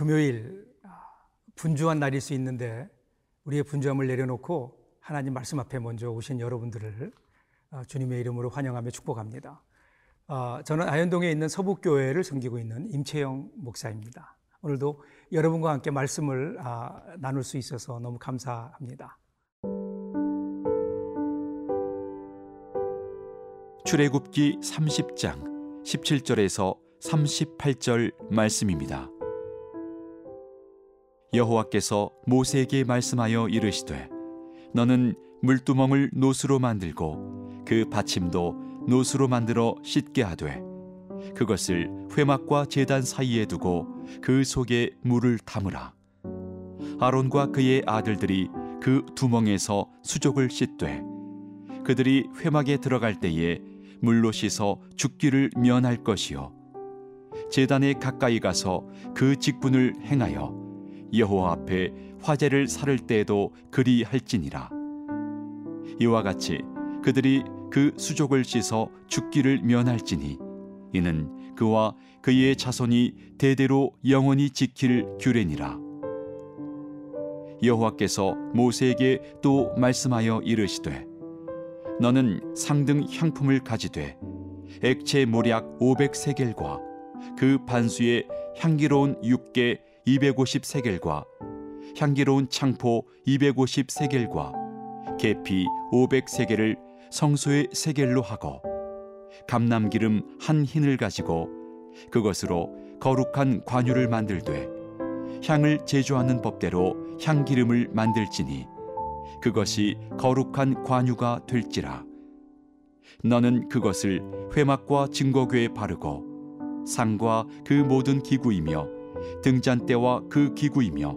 금요일 분주한 날일 수 있는데 우리의 분주함을 내려놓고 하나님 말씀 앞에 먼저 오신 여러분들을 어, 주님의 이름으로 환영하며 축복합니다. 어, 저는 아현동에 있는 서북교회를 섬기고 있는 임채영 목사입니다. 오늘도 여러분과 함께 말씀을 아, 나눌 수 있어서 너무 감사합니다. 출애굽기 30장 17절에서 38절 말씀입니다. 여호와께서 모세에게 말씀하여 이르시되 너는 물두멍을 노수로 만들고 그 받침도 노수로 만들어 씻게 하되 그것을 회막과 제단 사이에 두고 그 속에 물을 담으라. 아론과 그의 아들들이 그 두멍에서 수족을 씻되 그들이 회막에 들어갈 때에 물로 씻어 죽기를 면할 것이요. 제단에 가까이 가서 그 직분을 행하여 여호와 앞에 화제를 살을 때에도 그리 할지니라. 이와 같이 그들이 그 수족을 씻어 죽기를 면할지니 이는 그와 그의 자손이 대대로 영원히 지킬 규례니라. 여호와께서 모세에게 또 말씀하여 이르시되 너는 상등 향품을 가지되 액체 모략 500세겔과 그 반수에 향기로운 육개 250세겔과 향기로운 창포 250세겔과 계피 500세겔을 성소의 세겔로 하고 감남기름 한 흰을 가지고 그것으로 거룩한 관유를 만들되 향을 제조하는 법대로 향기름을 만들지니 그것이 거룩한 관유가 될지라. 너는 그것을 회막과 증거궤에 바르고 상과 그 모든 기구이며 등잔대와 그 기구이며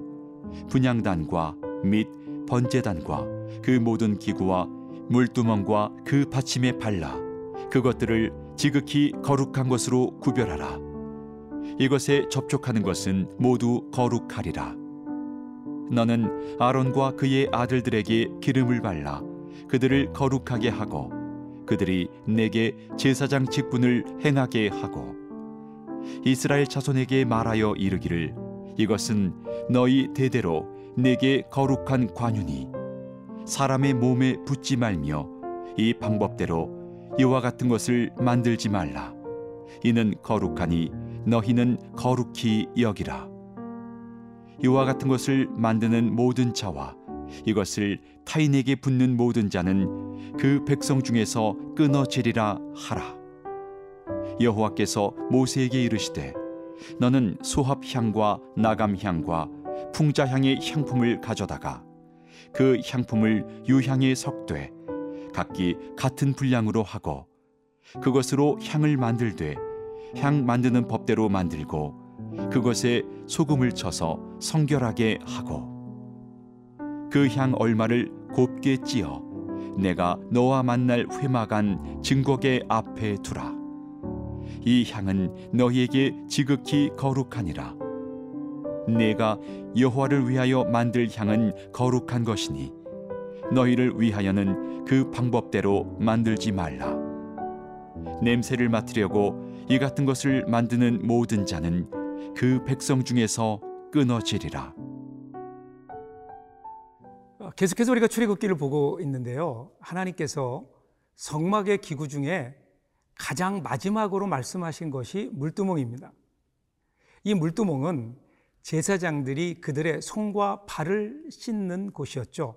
분양단과 및 번제단과 그 모든 기구와 물두멍과 그 받침에 발라 그것들을 지극히 거룩한 것으로 구별하라. 이것에 접촉하는 것은 모두 거룩하리라. 너는 아론과 그의 아들들에게 기름을 발라 그들을 거룩하게 하고 그들이 내게 제사장 직분을 행하게 하고 이스라엘 자손에게 말하여 이르기를 이것은 너희 대대로 내게 거룩한 관윤이 사람의 몸에 붙지 말며 이 방법대로 이와 같은 것을 만들지 말라 이는 거룩하니 너희는 거룩히 여기라 이와 같은 것을 만드는 모든 자와 이것을 타인에게 붙는 모든 자는 그 백성 중에서 끊어지리라 하라. 여호와께서 모세에게 이르시되 너는 소합향과 나감향과 풍자향의 향품을 가져다가 그 향품을 유향에 섞되 각기 같은 분량으로 하고 그것으로 향을 만들되 향 만드는 법대로 만들고 그것에 소금을 쳐서 성결하게 하고 그 향 얼마를 곱게 찌어 내가 너와 만날 회막안 증거계 앞에 두라 이 향은 너희에게 지극히 거룩하니라 내가 여호와를 위하여 만들 향은 거룩한 것이니 너희를 위하여는 그 방법대로 만들지 말라 냄새를 맡으려고 이 같은 것을 만드는 모든 자는 그 백성 중에서 끊어지리라. 어, 계속해서 우리가 출애굽기를 보고 있는데요. 하나님께서 성막의 기구 중에 가장 마지막으로 말씀하신 것이 물두멍입니다. 이 물두멍은 제사장들이 그들의 손과 발을 씻는 곳이었죠.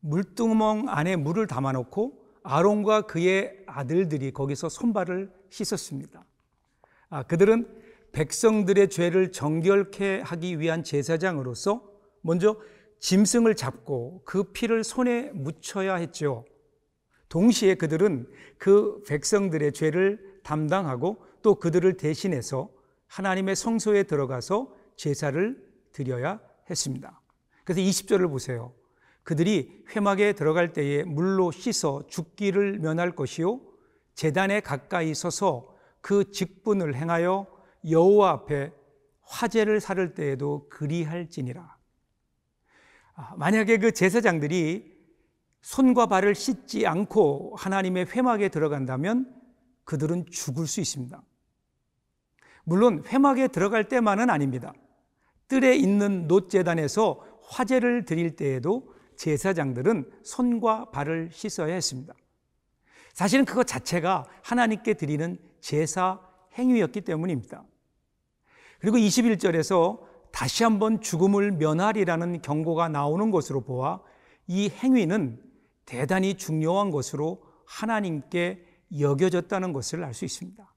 물두멍 안에 물을 담아놓고 아론과 그의 아들들이 거기서 손발을 씻었습니다. 아, 그들은 백성들의 죄를 정결케 하기 위한 제사장으로서 먼저 짐승을 잡고 그 피를 손에 묻혀야 했죠. 동시에 그들은 그 백성들의 죄를 담당하고 또 그들을 대신해서 하나님의 성소에 들어가서 제사를 드려야 했습니다. 그래서 20절을 보세요. 그들이 회막에 들어갈 때에 물로 씻어 죽기를 면할 것이요 재단에 가까이 서서 그 직분을 행하여 여호와 앞에 화제를 살을 때에도 그리할지니라. 아, 만약에 그 제사장들이 손과 발을 씻지 않고 하나님의 회막에 들어간다면 그들은 죽을 수 있습니다. 물론 회막에 들어갈 때만은 아닙니다. 뜰에 있는 놋재단에서 화제를 드릴 때에도 제사장들은 손과 발을 씻어야 했습니다. 사실은 그것 자체가 하나님께 드리는 제사 행위였기 때문입니다. 그리고 21절에서 다시 한번 죽음을 면하리라는 경고가 나오는 것으로 보아 이 행위는 대단히 중요한 것으로 하나님께 여겨졌다는 것을 알 수 있습니다.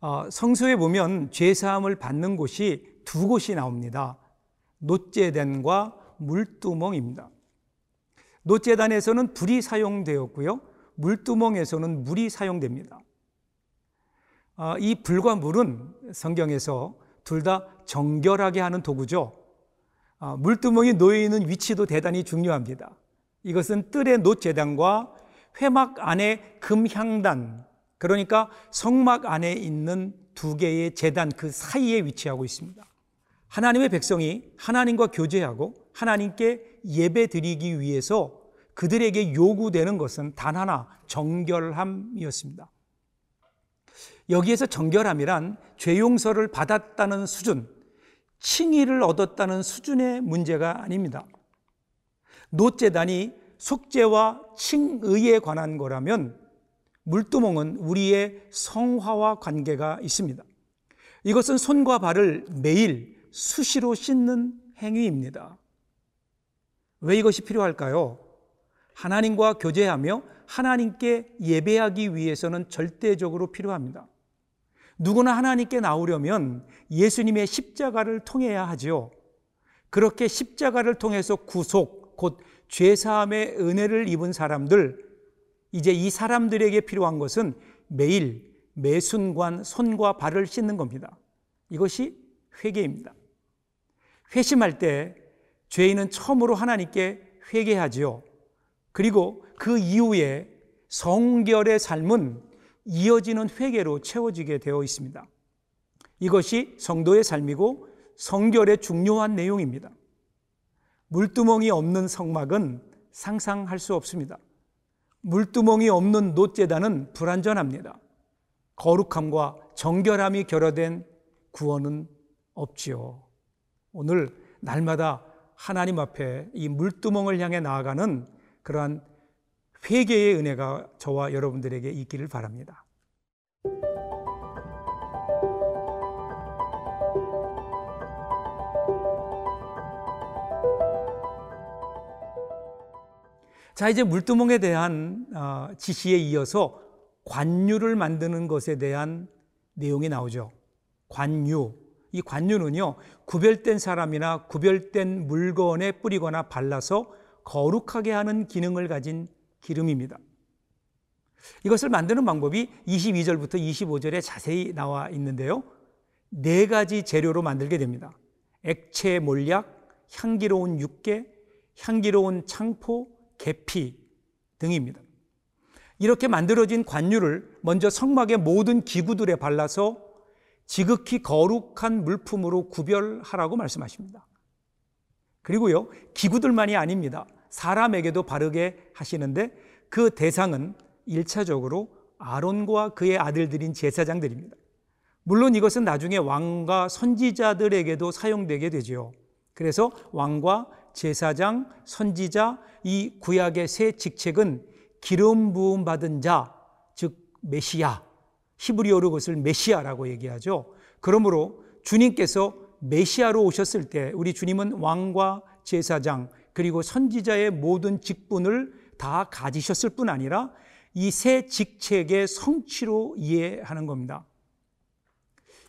어, 성서에 보면 죄사함을 받는 곳이 두 곳이 나옵니다. 노제단과 물두멍입니다. 노제단에서는 불이 사용되었고요. 물두멍에서는 물이 사용됩니다. 어, 이 불과 물은 성경에서 둘 다 정결하게 하는 도구죠. 어, 물두멍이 놓여 있는 위치도 대단히 중요합니다. 이것은 뜰의 노제단과 회막 안에 금향단, 그러니까 성막 안에 있는 두 개의 재단 그 사이에 위치하고 있습니다. 하나님의 백성이 하나님과 교제하고 하나님께 예배 드리기 위해서 그들에게 요구되는 것은 단 하나 정결함이었습니다. 여기에서 정결함이란 죄 용서를 받았다는 수준, 칭의를 얻었다는 수준의 문제가 아닙니다. 노제단이 속죄와 칭의에 관한 거라면 물두멍은 우리의 성화와 관계가 있습니다. 이것은 손과 발을 매일 수시로 씻는 행위입니다. 왜 이것이 필요할까요? 하나님과 교제하며 하나님께 예배하기 위해서는 절대적으로 필요합니다. 누구나 하나님께 나오려면 예수님의 십자가를 통해야 하지요. 그렇게 십자가를 통해서 구속, 곧 죄사함의 은혜를 입은 사람들, 이제 이 사람들에게 필요한 것은 매일 매순간 손과 발을 씻는 겁니다. 이것이 회개입니다. 회심할 때 죄인은 처음으로 하나님께 회개하지요. 그리고 그 이후에 성결의 삶은 이어지는 회개로 채워지게 되어 있습니다. 이것이 성도의 삶이고 성결의 중요한 내용입니다. 물두멍이 없는 성막은 상상할 수 없습니다. 물두멍이 없는 노제단은 불완전합니다. 거룩함과 정결함이 결여된 구원은 없지요. 오늘 날마다 하나님 앞에 이 물두멍을 향해 나아가는 그러한 회개의 은혜가 저와 여러분들에게 있기를 바랍니다. 자, 이제 물두멍에 대한 어, 지시에 이어서 관유를 만드는 것에 대한 내용이 나오죠. 관유. 이 관유는요, 구별된 사람이나 구별된 물건에 뿌리거나 발라서 거룩하게 하는 기능을 가진 기름입니다. 이것을 만드는 방법이 22절부터 25절에 자세히 나와 있는데요. 네 가지 재료로 만들게 됩니다. 액체 몰약, 향기로운 육개, 향기로운 창포, 계피 등입니다. 이렇게 만들어진 관유를 먼저 성막의 모든 기구들에 발라서 지극히 거룩한 물품으로 구별하라고 말씀하십니다. 그리고요, 기구들만이 아닙니다. 사람에게도 바르게 하시는데 그 대상은 1차적으로 아론과 그의 아들들인 제사장들입니다. 물론 이것은 나중에 왕과 선지자들에게도 사용되게 되지요. 그래서 왕과 제사장, 선지자 이 구약의 새 직책은 기름 부음 받은 자, 즉 메시아, 히브리어로 그것을 메시아라고 얘기하죠. 그러므로 주님께서 메시아로 오셨을 때 우리 주님은 왕과 제사장 그리고 선지자의 모든 직분을 다 가지셨을 뿐 아니라 이새 직책의 성취로 이해하는 겁니다.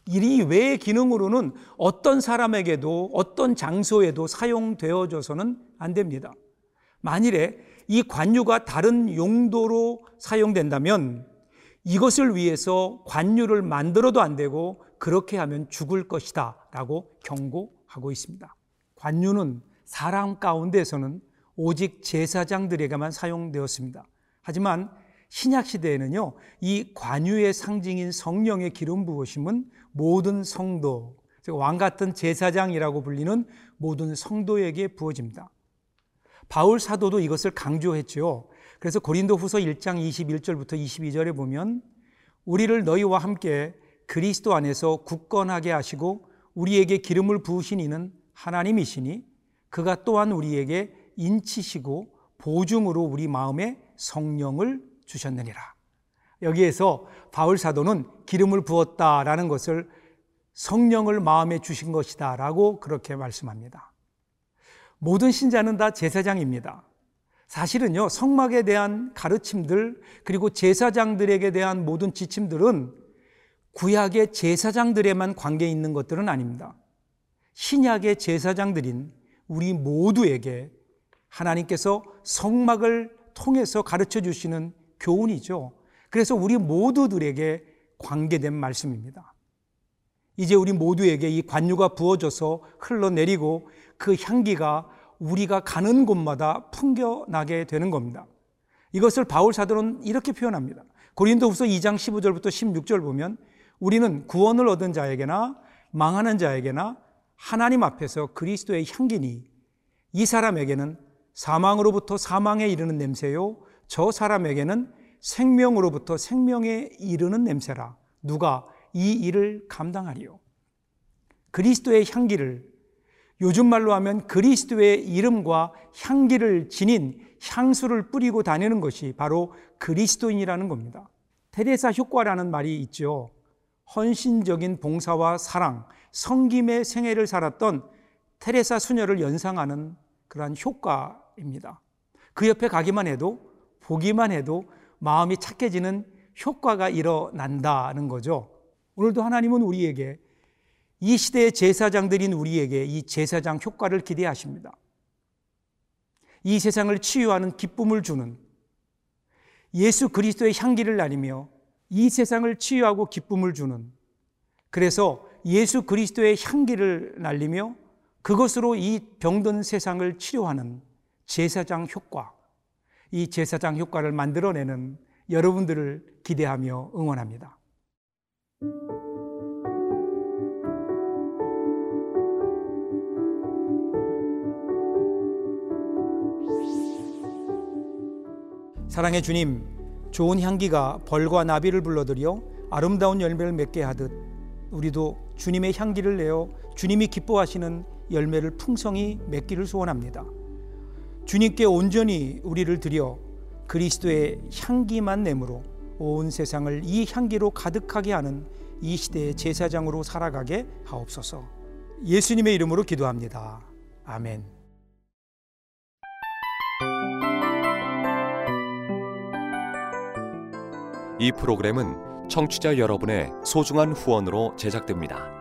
이 외의 기능으로는 어떤 사람에게도 어떤 장소에도 사용되어져서는 안 됩니다. 만일에 이 관유가 다른 용도로 사용된다면 이것을 위해서 관유를 만들어도 안 되고 그렇게 하면 죽을 것이다 라고 경고하고 있습니다. 관유는 사람 가운데서는 오직 제사장들에게만 사용되었습니다. 하지만 신약 시대에는요, 이 관유의 상징인 성령의 기름 부으심은 모든 성도, 왕 같은 제사장이라고 불리는 모든 성도에게 부어집니다. 바울 사도도 이것을 강조했죠. 그래서 고린도 후서 1장 21절부터 22절에 보면 우리를 너희와 함께 그리스도 안에서 굳건하게 하시고 우리에게 기름을 부으신 이는 하나님이시니 그가 또한 우리에게 인치시고 보증으로 우리 마음에 성령을 주셨느니라. 여기에서 바울 사도는 기름을 부었다라는 것을 성령을 마음에 주신 것이다라고 그렇게 말씀합니다. 모든 신자는 다 제사장입니다. 사실은요, 성막에 대한 가르침들, 그리고 제사장들에게 대한 모든 지침들은 구약의 제사장들에만 관계 있는 것들은 아닙니다. 신약의 제사장들인 우리 모두에게 하나님께서 성막을 통해서 가르쳐 주시는 교훈이죠. 그래서 우리 모두들에게 관계된 말씀입니다. 이제 우리 모두에게 이 관유가 부어져서 흘러내리고 그 향기가 우리가 가는 곳마다 풍겨나게 되는 겁니다. 이것을 바울 사도는 이렇게 표현합니다. 고린도후서 2장 15절부터 16절 보면 우리는 구원을 얻은 자에게나 망하는 자에게나 하나님 앞에서 그리스도의 향기니 이 사람에게는 사망으로부터 사망에 이르는 냄새요 저 사람에게는 생명으로부터 생명에 이르는 냄새라 누가 이 일을 감당하리요 그리스도의 향기를 요즘 말로 하면 그리스도의 이름과 향기를 지닌 향수를 뿌리고 다니는 것이 바로 그리스도인이라는 겁니다. 테레사 효과라는 말이 있죠. 헌신적인 봉사와 사랑, 성김의 생애를 살았던 테레사 수녀를 연상하는 그러한 효과입니다. 그 옆에 가기만 해도 보기만 해도 마음이 착해지는 효과가 일어난다는 거죠. 오늘도 하나님은 우리에게 이 시대의 제사장들인 우리에게 이 제사장 효과를 기대하십니다. 이 세상을 치유하는 기쁨을 주는 예수 그리스도의 향기를 나리며 이 세상을 치유하고 기쁨을 주는 그래서 예수 그리스도의 향기를 날리며 그것으로 이 병든 세상을 치료하는 제사장 효과, 이 제사장 효과를 만들어내는 여러분들을 기대하며 응원합니다. 사랑의 주님, 좋은 향기가 벌과 나비를 불러들여 아름다운 열매를 맺게 하듯 우리도 주님의 향기를 내어 주님이 기뻐하시는 열매를 풍성히 맺기를 소원합니다. 주님께 온전히 우리를 드려 그리스도의 향기만 내므로 온 세상을 이 향기로 가득하게 하는 이 시대의 제사장으로 살아가게 하옵소서. 예수님의 이름으로 기도합니다. 아멘. 이 프로그램은 청취자 여러분의 소중한 후원으로 제작됩니다.